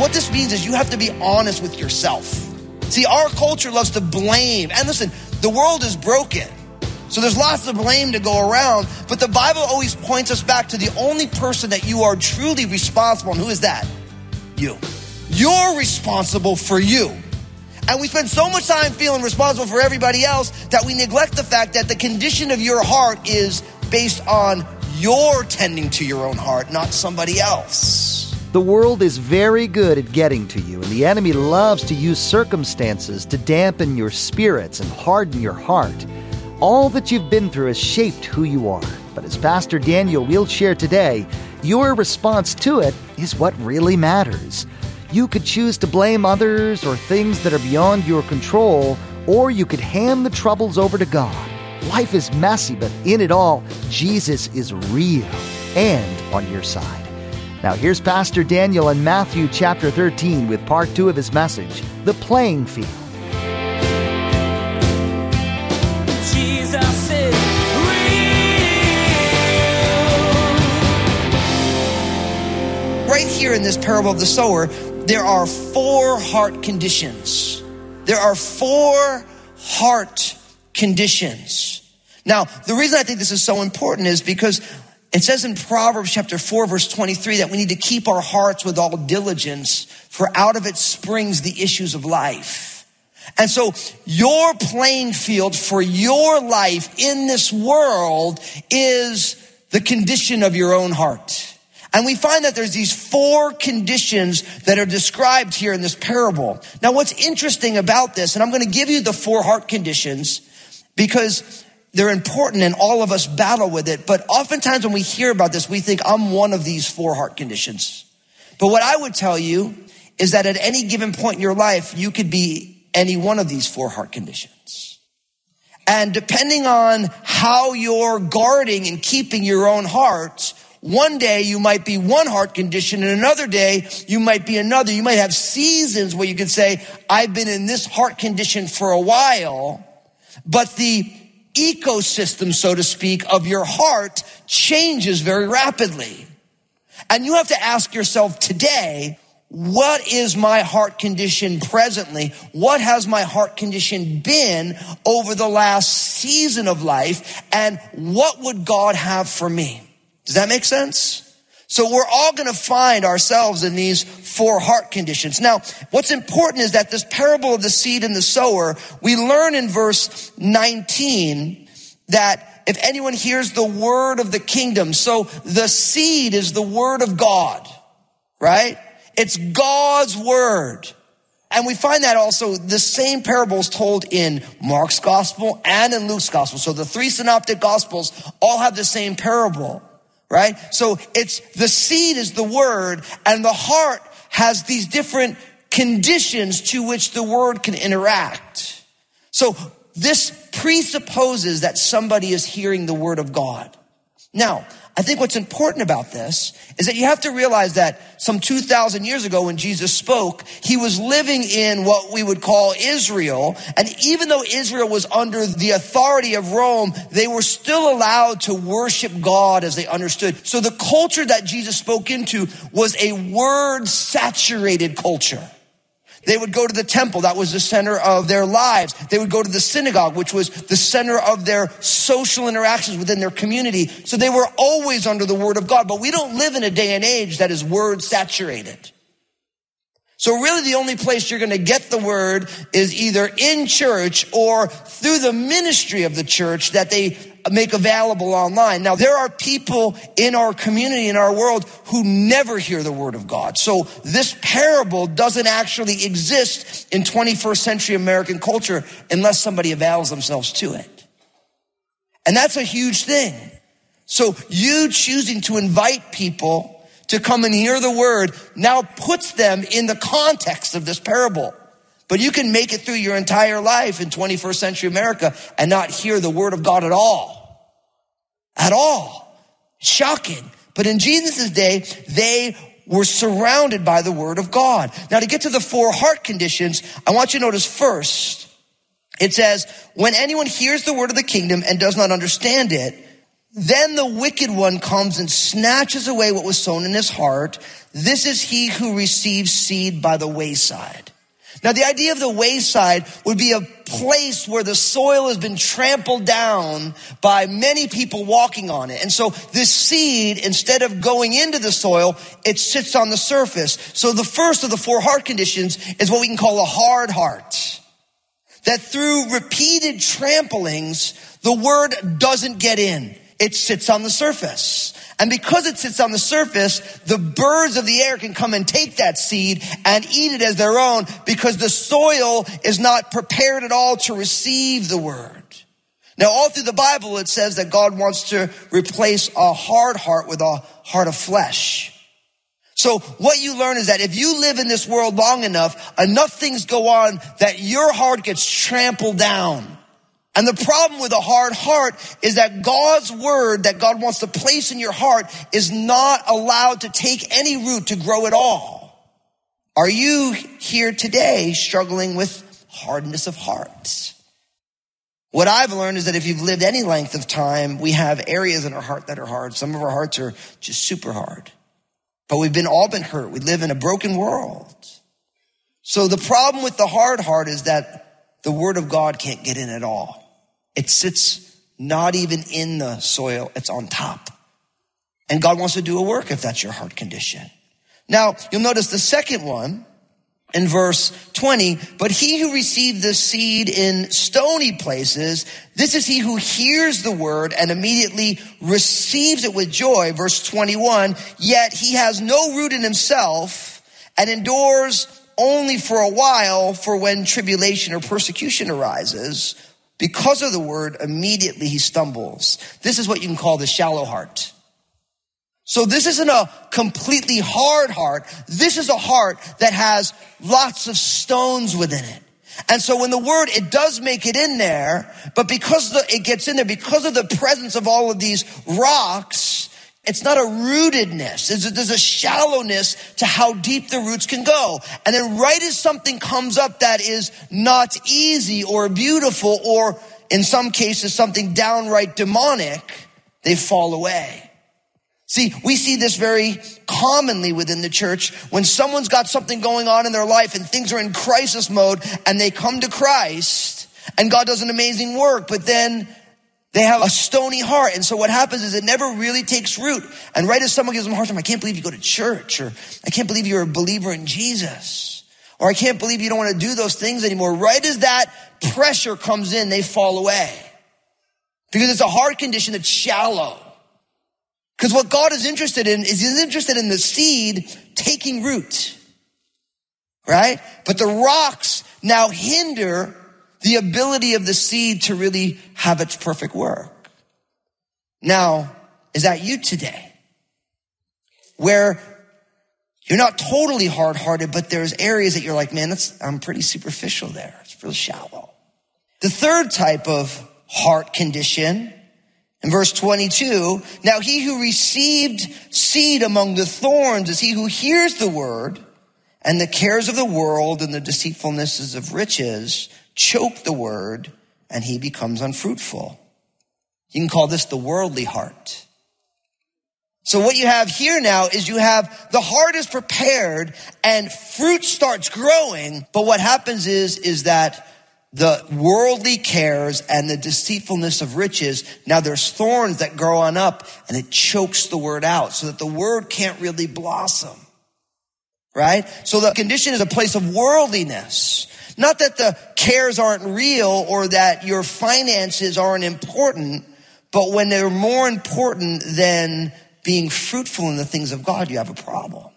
What this means is you have to be honest with yourself. See, our culture loves to blame. And listen, the world is broken. So there's lots of blame to go around, but the Bible always points us back to the only person that you are truly responsible. And who is that? You. You're responsible for you. And we spend so much time feeling responsible for everybody else that we neglect the fact that the condition of your heart is based on your tending to your own heart, not somebody else. The world is very good at getting to you, and the enemy loves to use circumstances to dampen your spirits and harden your heart. All that you've been through has shaped who you are. But as Pastor Daniel will share today, your response to it is what really matters. You could choose to blame others or things that are beyond your control, or you could hand the troubles over to God. Life is messy, but in it all, Jesus is real and on your side. Now, here's Pastor Daniel in Matthew chapter 13 with part two of his message The Playing Field. Here in this parable of the sower, there are four heart conditions. There are four heart conditions. Now, the reason I think this is so important is because it says in Proverbs chapter 4, verse 23, that we need to keep our hearts with all diligence, for out of it springs the issues of life. And so your playing field for your life in this world is the condition of your own heart. And we find that there's these four conditions that are described here in this parable. Now, what's interesting about this, and I'm going to give you the four heart conditions because they're important and all of us battle with it. But oftentimes when we hear about this, we think I'm one of these four heart conditions. But what I would tell you is that at any given point in your life, you could be any one of these four heart conditions. And depending on how you're guarding and keeping your own heart, one day you might be one heart condition and another day you might be another. You might have seasons where you can say, I've been in this heart condition for a while, but the ecosystem, so to speak, of your heart changes very rapidly. And you have to ask yourself today, what is my heart condition presently? What has my heart condition been over the last season of life? And what would God have for me? Does that make sense? So we're all going to find ourselves in these four heart conditions. Now, what's important is that this parable of the seed and the sower, we learn in verse 19 that if anyone hears the word of the kingdom, so the seed is the word of God, right? It's God's word. And we find that also the same parables told in Mark's gospel and in Luke's gospel. So the three synoptic gospels all have the same parable, right? So it's the seed is the word and the heart has these different conditions to which the word can interact. So this presupposes that somebody is hearing the word of God. Now, I think what's important about this is that you have to realize that some 2,000 years ago when Jesus spoke, he was living in what we would call Israel. And even though Israel was under the authority of Rome, they were still allowed to worship God as they understood. So the culture that Jesus spoke into was a word saturated culture. They would go to the temple. That was the center of their lives. They would go to the synagogue, which was the center of their social interactions within their community. So they were always under the word of God. But we don't live in a day and age that is word saturated. So really the only place you're going to get the word is either in church or through the ministry of the church that they make available online. Now, there are people in our community, in our world, who never hear the word of God. So this parable doesn't actually exist in 21st century American culture unless somebody avails themselves to it. And that's a huge thing. So you choosing to invite people to come and hear the word now puts them in the context of this parable. But you can make it through your entire life in 21st century America and not hear the word of God at all. at all. Shocking. But in Jesus' day, they were surrounded by the word of God. Now to get to the four heart conditions, I want you to notice first, it says, when anyone hears the word of the kingdom and does not understand it, then the wicked one comes and snatches away what was sown in his heart. This is he who receives seed by the wayside. Now, the idea of the wayside would be a place where the soil has been trampled down by many people walking on it. And so this seed, instead of going into the soil, it sits on the surface. So the first of the four heart conditions is what we can call a hard heart. That through repeated tramplings, the word doesn't get in. It sits on the surface. And because it sits on the surface, the birds of the air can come and take that seed and eat it as their own because the soil is not prepared at all to receive the word. Now, all through the Bible, it says that God wants to replace a hard heart with a heart of flesh. So what you learn is that if you live in this world long enough, enough things go on that your heart gets trampled down. And the problem with a hard heart is that God's word that God wants to place in your heart is not allowed to take any root to grow at all. Are you here today struggling with hardness of heart? What I've learned is that if you've lived any length of time, we have areas in our heart that are hard. Some of our hearts are just super hard. But we've been all been hurt. We live in a broken world. So the problem with the hard heart is that the word of God can't get in at all. It sits not even in the soil, it's on top. And God wants to do a work if that's your heart condition. Now, you'll notice the second one in verse 20, but he who received the seed in stony places, this is he who hears the word and immediately receives it with joy. Verse 21, yet he has no root in himself and endures only for a while for when tribulation or persecution arises. Because of the word, immediately he stumbles. This is what you can call the shallow heart. So this isn't a completely hard heart. This is a heart that has lots of stones within it. And so when the word, it does make it in there, but because the, it gets in there, because of the presence of all of these rocks, it's not a rootedness. There's a, shallowness to how deep the roots can go. And then right as something comes up that is not easy or beautiful, or in some cases something downright demonic, they fall away. See, we see this very commonly within the church when someone's got something going on in their life and things are in crisis mode and they come to Christ and God does an amazing work, but then they have a stony heart. And so what happens is it never really takes root. And right as someone gives them a hard time, I can't believe you go to church, or I can't believe you're a believer in Jesus, or I can't believe you don't want to do those things anymore. Right as that pressure comes in, they fall away. Because it's a heart condition that's shallow. Because what God is interested in is He's interested in the seed taking root. Right? But the rocks now hinder the ability of the seed to really have its perfect work. Now, is that you today? Where you're not totally hard hearted, but there's areas that you're like, man, that's, I'm pretty superficial there. It's real shallow. The third type of heart condition in verse 22, now he who received seed among the thorns is he who hears the word and the cares of the world and the deceitfulnesses of riches choke the word and he becomes unfruitful. You can call this the worldly heart. So what you have here now is you have the heart is prepared and fruit starts growing. But what happens is, is that the worldly cares and the deceitfulness of riches, now there's thorns that grow on up and it chokes the word out so that the word can't really blossom. Right? So the condition is a place of worldliness. Not that the cares aren't real or that your finances aren't important, but when they're more important than being fruitful in the things of God, you have a problem.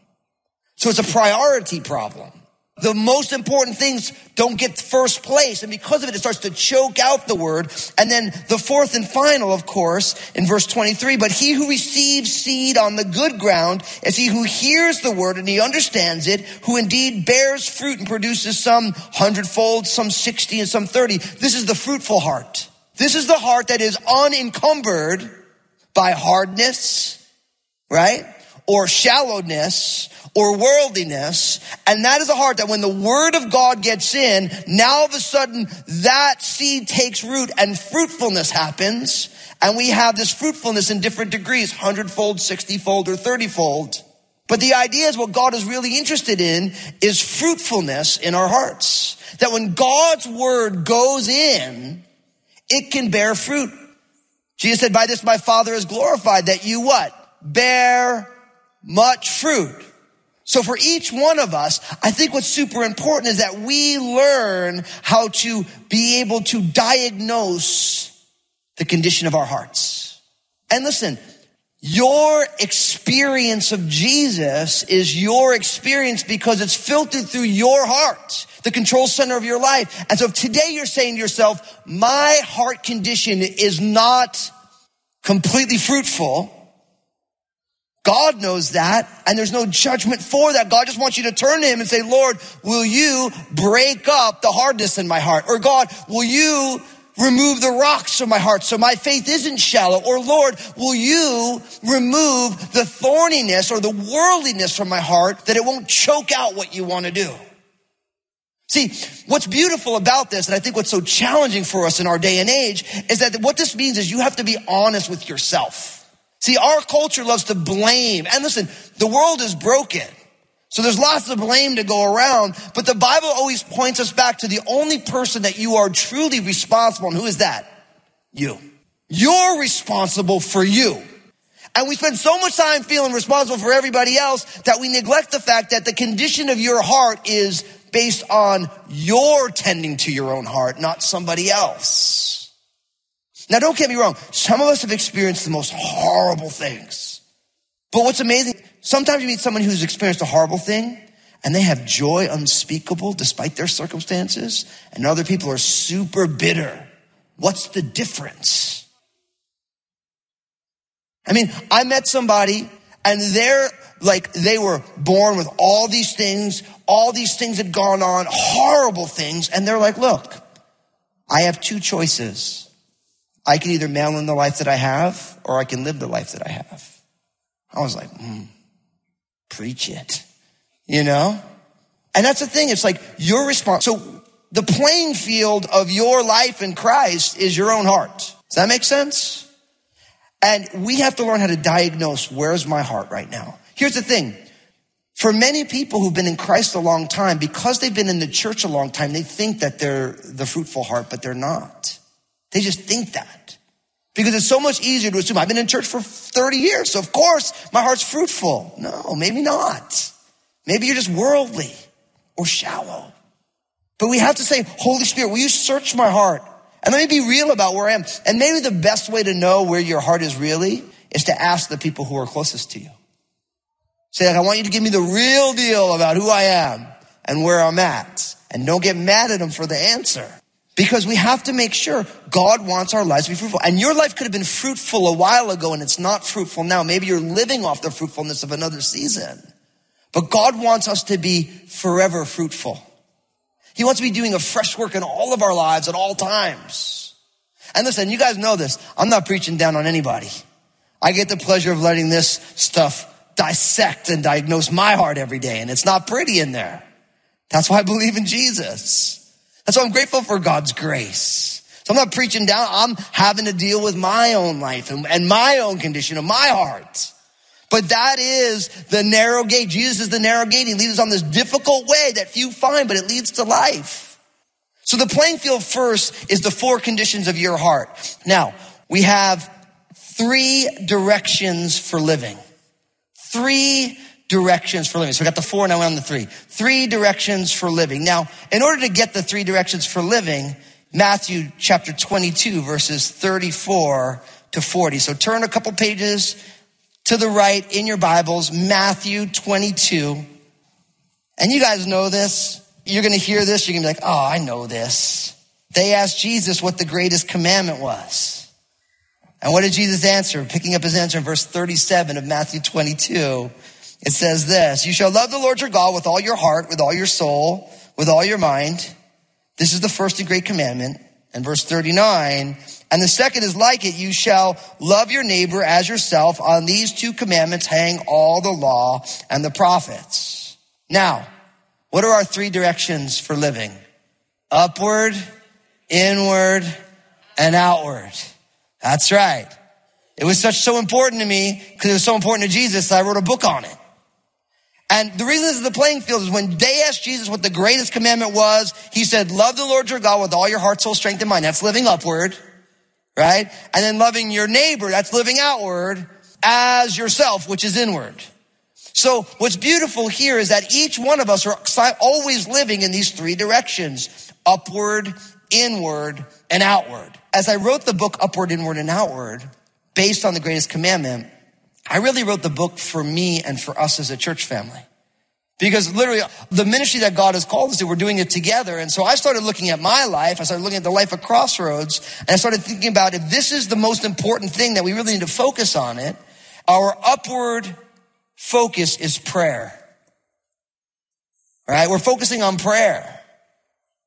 So it's a priority problem. The most important things don't get first place. And because of it, it starts to choke out the word. And then the fourth and final, of course, in verse 23, but he who receives seed on the good ground is he who hears the word and he understands it, who indeed bears fruit and produces some hundredfold, some 60 and some 30. This is the fruitful heart. This is the heart that is unencumbered by hardness, right? Or shallowness or worldliness. And that is a heart that when the word of God gets in, now all of a sudden that seed takes root and fruitfulness happens. And we have this fruitfulness in different degrees, hundredfold, sixtyfold, or thirtyfold. But the idea is what God is really interested in is fruitfulness in our hearts. That when God's word goes in, it can bear fruit. Jesus said, by this my father is glorified that you what? Bear much fruit. So for each one of us, I think what's super important is that we learn how to be able to diagnose the condition of our hearts. And listen, your experience of Jesus is your experience because it's filtered through your heart, the control center of your life. And so if today you're saying to yourself, my heart condition is not completely fruitful, God knows that, and there's no judgment for that. God just wants you to turn to Him and say, Lord, will you break up the hardness in my heart? Or God, will you remove the rocks from my heart so my faith isn't shallow? Or Lord, will you remove the thorniness or the worldliness from my heart that it won't choke out what you want to do? See, what's beautiful about this, and I think what's so challenging for us in our day and age, is that what this means is you have to be honest with yourself. See, our culture loves to blame. And listen, the world is broken. So there's lots of blame to go around, but the Bible always points us back to the only person that you are truly responsible. And who is that? You. You're responsible for you. And we spend so much time feeling responsible for everybody else that we neglect the fact that the condition of your heart is based on your tending to your own heart, not somebody else. Now, don't get me wrong. Some of us have experienced the most horrible things. But what's amazing, sometimes you meet someone who's experienced a horrible thing and they have joy unspeakable despite their circumstances, and other people are super bitter. What's the difference? I mean, I met somebody and they're like, they were born with all these things, all these things had gone on, horrible things, and they're like, look, I have two choices. I can either mail in the life that I have or I can live the life that I have. I was like, mm, preach it, you know? And that's the thing. It's like your response. So the playing field of your life in Christ is your own heart. Does that make sense? And we have to learn how to diagnose where's my heart right now. Here's the thing. For many people who've been in Christ a long time, because they've been in the church a long time, they think that they're the fruitful heart, but they're not. They just think that. Because it's so much easier to assume I've been in church for 30 years, so of course my heart's fruitful. No, maybe not. Maybe you're just worldly or shallow. But we have to say, Holy Spirit, will you search my heart? And let me be real about where I am. And maybe the best way to know where your heart is really is to ask the people who are closest to you. Say, like, I want you to give me the real deal about who I am and where I'm at. And don't get mad at them for the answer. Because we have to make sure God wants our lives to be fruitful. And your life could have been fruitful a while ago and it's not fruitful now. Maybe you're living off the fruitfulness of another season. But God wants us to be forever fruitful. He wants to be doing a fresh work in all of our lives at all times. And listen, you guys know this. I'm not preaching down on anybody. I get the pleasure of letting this stuff dissect and diagnose my heart every day. And it's not pretty in there. That's why I believe in Jesus. And so I'm grateful for God's grace. So I'm not preaching down. I'm having to deal with my own life and, and my own condition of my heart. But that is the narrow gate. Jesus is the narrow gate. He leads us on this difficult way that few find, but it leads to life. So the playing field first is the four conditions of your heart. Now, we have three directions for living. Three directions for living. So we got the four, now we're on the three. Three directions for living. Now, in order to get the three directions for living, Matthew chapter 22, verses 34 to 40. So turn a couple pages to the right in your Bibles, Matthew 22. And you guys know this. You're going to hear this. You're going to be like, oh, I know this. They asked Jesus what the greatest commandment was. And what did Jesus answer? Picking up his answer in verse 37 of Matthew 22. It says this, you shall love the Lord your God with all your heart, with all your soul, with all your mind. This is the first and great commandment. And verse 39, and the second is like it, you shall love your neighbor as yourself. On these two commandments hang all the law and the prophets. Now, what are our three directions for living? Upward, inward, and outward. That's right. It was such so important to me because it was so important to Jesus that I wrote a book on it. And the reason this is the playing field is when they asked Jesus what the greatest commandment was, he said, love the Lord your God with all your heart, soul, strength, and mind. That's living upward, right? And then loving your neighbor, that's living outward as yourself, which is inward. So what's beautiful here is that each one of us are always living in these three directions, upward, inward, and outward. As I wrote the book Upward, Inward, and Outward, based on the greatest commandment, I really wrote the book for me and for us as a church family. Because literally the ministry that God has called us to, we're doing it together. And so I started looking at my life. I started looking at the life of Crossroads and I started thinking about if this is the most important thing that we really need to focus on it, our upward focus is prayer. Right? We're focusing on prayer.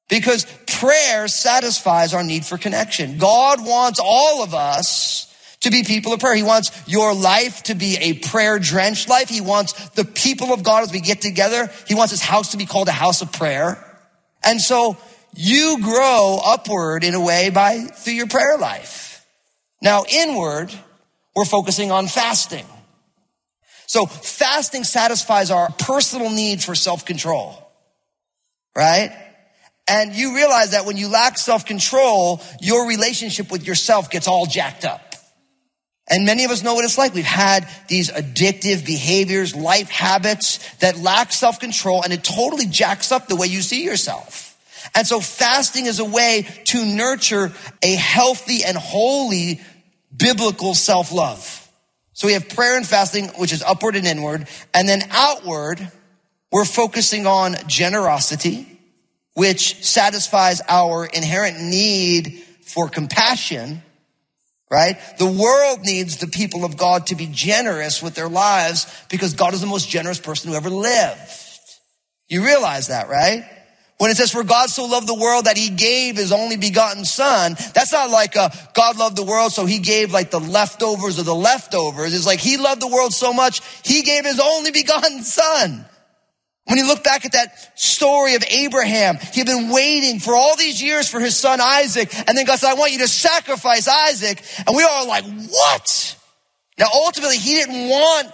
Because prayer satisfies our need for connection. God wants all of us to be people of prayer. He wants your life to be a prayer drenched life. He wants the people of God as we get together. He wants his house to be called a house of prayer. And so you grow upward in a way by through your prayer life. Now inward, we're focusing on fasting. So fasting satisfies our personal need for self-control, right? And you realize that when you lack self-control, your relationship with yourself gets all jacked up. And many of us know what it's like. We've had these addictive behaviors, life habits that lack self-control and it totally jacks up the way you see yourself. And so fasting is a way to nurture a healthy and holy biblical self-love. So we have prayer and fasting, which is upward and inward. And then outward, we're focusing on generosity, which satisfies our inherent need for compassion right? The world needs the people of God to be generous with their lives because God is the most generous person who ever lived. You realize that, right? When it says, for God so loved the world that he gave his only begotten son, that's not like a, God loved the world so he gave like the leftovers of the leftovers. It's like he loved the world so much, he gave his only begotten son. When you look back at that story of Abraham, he had been waiting for all these years for his son Isaac. And then God said, I want you to sacrifice Isaac. And we are all like, what? Now, ultimately, he didn't want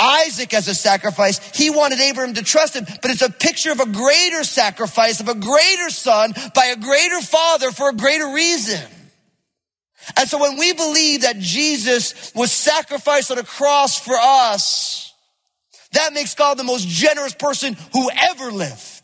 Isaac as a sacrifice. He wanted Abraham to trust him, but it's a picture of a greater sacrifice of a greater son by a greater father for a greater reason. And so when we believe that Jesus was sacrificed on a cross for us, that makes God the most generous person who ever lived.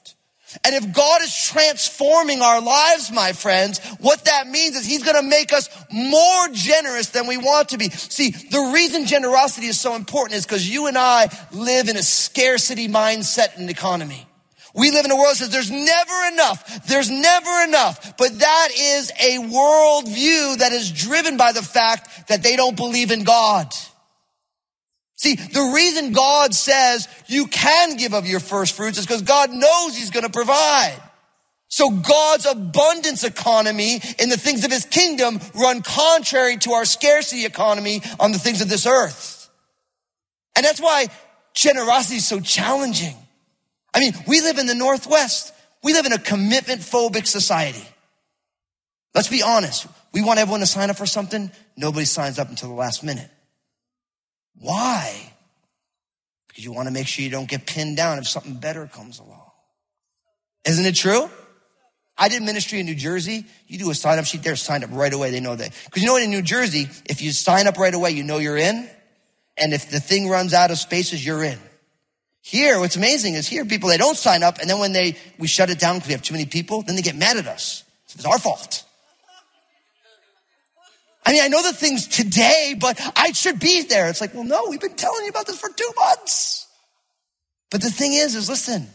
And if God is transforming our lives, my friends, what that means is he's going to make us more generous than we want to be. See, the reason generosity is so important is because you and I live in a scarcity mindset and economy. We live in a world that says there's never enough. There's never enough. But that is a worldview that is driven by the fact that they don't believe in God. See, the reason God says you can give of your first fruits is because God knows He's going to provide. So God's abundance economy in the things of His kingdom run contrary to our scarcity economy on the things of this earth. And that's why generosity is so challenging. I mean, we live in the Northwest. We live in a commitment phobic society. Let's be honest. We want everyone to sign up for something. Nobody signs up until the last minute. Why? Because you want to make sure you don't get pinned down if something better comes along. Isn't it true? I did ministry in New Jersey. You do a sign up sheet there, sign up right away. They know that. Because you know what, in New Jersey, if you sign up right away, you know you're in. And if the thing runs out of spaces, you're in. Here, what's amazing is here, people, they don't sign up. And then when they, we shut it down because we have too many people, then they get mad at us. It's our fault. I mean, I know the things today, but I should be there. It's like, well, no, we've been telling you about this for two months. But the thing is, is listen,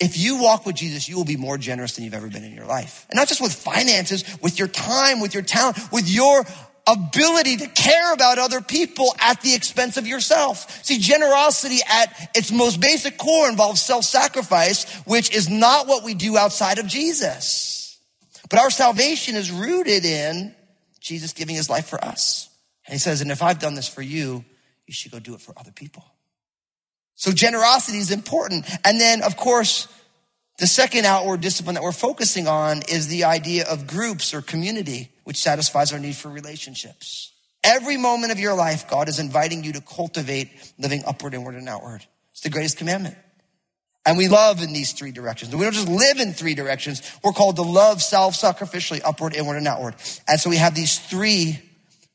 if you walk with Jesus, you will be more generous than you've ever been in your life. And not just with finances, with your time, with your talent, with your ability to care about other people at the expense of yourself. See, generosity at its most basic core involves self-sacrifice, which is not what we do outside of Jesus. But our salvation is rooted in Jesus giving his life for us. And he says, and if I've done this for you, you should go do it for other people. So generosity is important. And then, of course, the second outward discipline that we're focusing on is the idea of groups or community, which satisfies our need for relationships. Every moment of your life, God is inviting you to cultivate living upward, inward, and outward. It's the greatest commandment. And we love in these three directions. We don't just live in three directions. We're called to love self-sacrificially, upward, inward, and outward. And so we have these three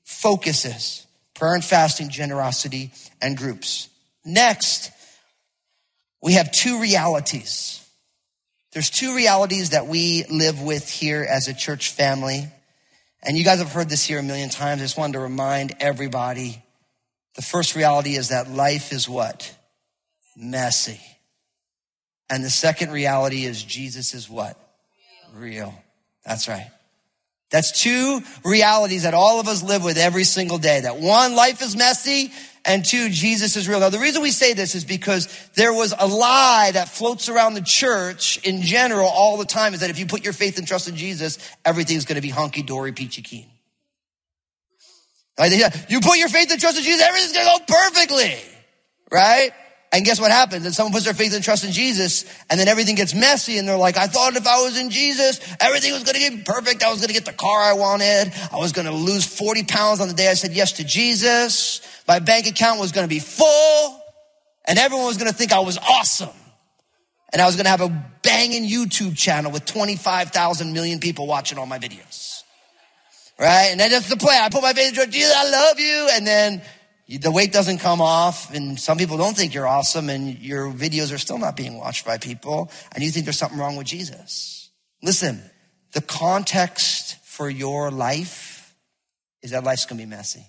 focuses, prayer and fasting, generosity, and groups. Next, we have two realities. There's two realities that we live with here as a church family. And you guys have heard this here a million times. I just wanted to remind everybody. The first reality is that life is what? Messy. And the second reality is Jesus is what? Real. That's right. That's two realities that all of us live with every single day. That one, life is messy, and two, Jesus is real. Now, the reason we say this is because there was a lie that floats around the church in general all the time is that if you put your faith and trust in Jesus, everything's going to be hunky dory, peachy keen. You put your faith and trust in Jesus, everything's going to go perfectly. Right? And guess what happens? And someone puts their faith and trust in Jesus, and then everything gets messy, and they're like, I thought if I was in Jesus, everything was gonna get perfect. I was gonna get the car I wanted. I was gonna lose 40 pounds on the day I said yes to Jesus. My bank account was gonna be full, and everyone was gonna think I was awesome. And I was gonna have a banging YouTube channel with 25,000 million people watching all my videos. Right? And that's the plan. I put my faith in Jesus, I love you. And then the weight doesn't come off and some people don't think you're awesome and your videos are still not being watched by people and you think there's something wrong with Jesus. Listen, the context for your life is that life's going to be messy.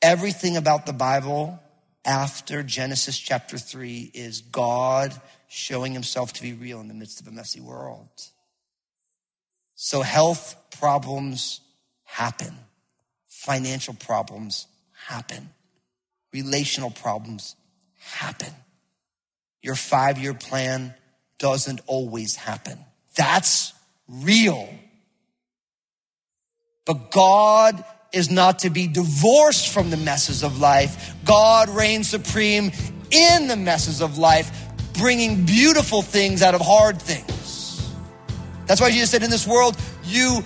Everything about the Bible after Genesis chapter 3 is God showing himself to be real in the midst of a messy world. So health problems happen. Financial problems happen. Relational problems happen. Your five year plan doesn't always happen. That's real. But God is not to be divorced from the messes of life. God reigns supreme in the messes of life, bringing beautiful things out of hard things. That's why Jesus said, in this world, you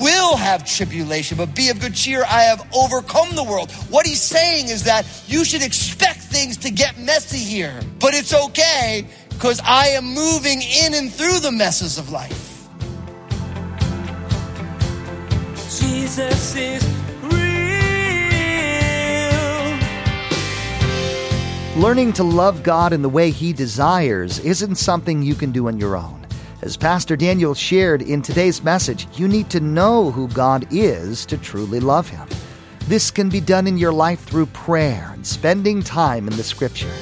will have tribulation, but be of good cheer. I have overcome the world. What he's saying is that you should expect things to get messy here, but it's okay because I am moving in and through the messes of life. Jesus is real. Learning to love God in the way He desires isn't something you can do on your own. As Pastor Daniel shared in today's message, you need to know who God is to truly love Him. This can be done in your life through prayer and spending time in the Scripture.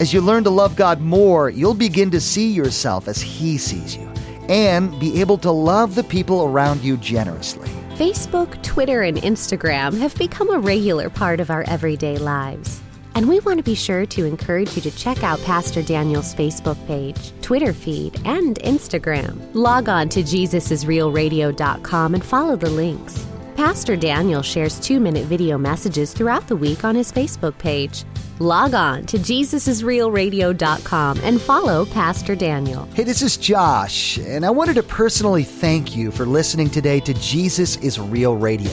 As you learn to love God more, you'll begin to see yourself as He sees you and be able to love the people around you generously. Facebook, Twitter, and Instagram have become a regular part of our everyday lives. And we want to be sure to encourage you to check out Pastor Daniel's Facebook page, Twitter feed, and Instagram. Log on to JesusIsRealRadio.com and follow the links. Pastor Daniel shares two minute video messages throughout the week on his Facebook page. Log on to JesusIsRealRadio.com and follow Pastor Daniel. Hey, this is Josh, and I wanted to personally thank you for listening today to Jesus is Real Radio.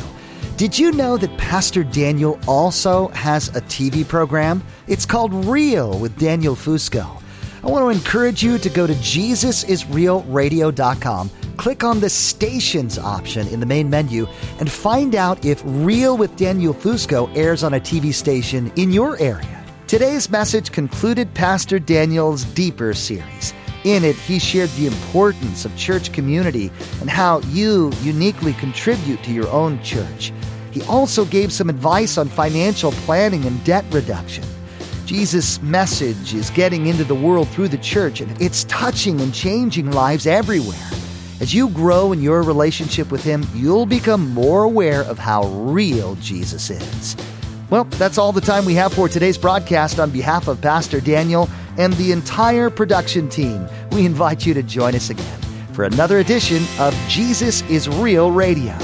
Did you know that Pastor Daniel also has a TV program? It's called Real with Daniel Fusco. I want to encourage you to go to JesusIsRealRadio.com, click on the stations option in the main menu, and find out if Real with Daniel Fusco airs on a TV station in your area. Today's message concluded Pastor Daniel's Deeper series. In it, he shared the importance of church community and how you uniquely contribute to your own church. He also gave some advice on financial planning and debt reduction. Jesus' message is getting into the world through the church, and it's touching and changing lives everywhere. As you grow in your relationship with Him, you'll become more aware of how real Jesus is. Well, that's all the time we have for today's broadcast. On behalf of Pastor Daniel and the entire production team, we invite you to join us again. for another edition of Jesus is Real Radio.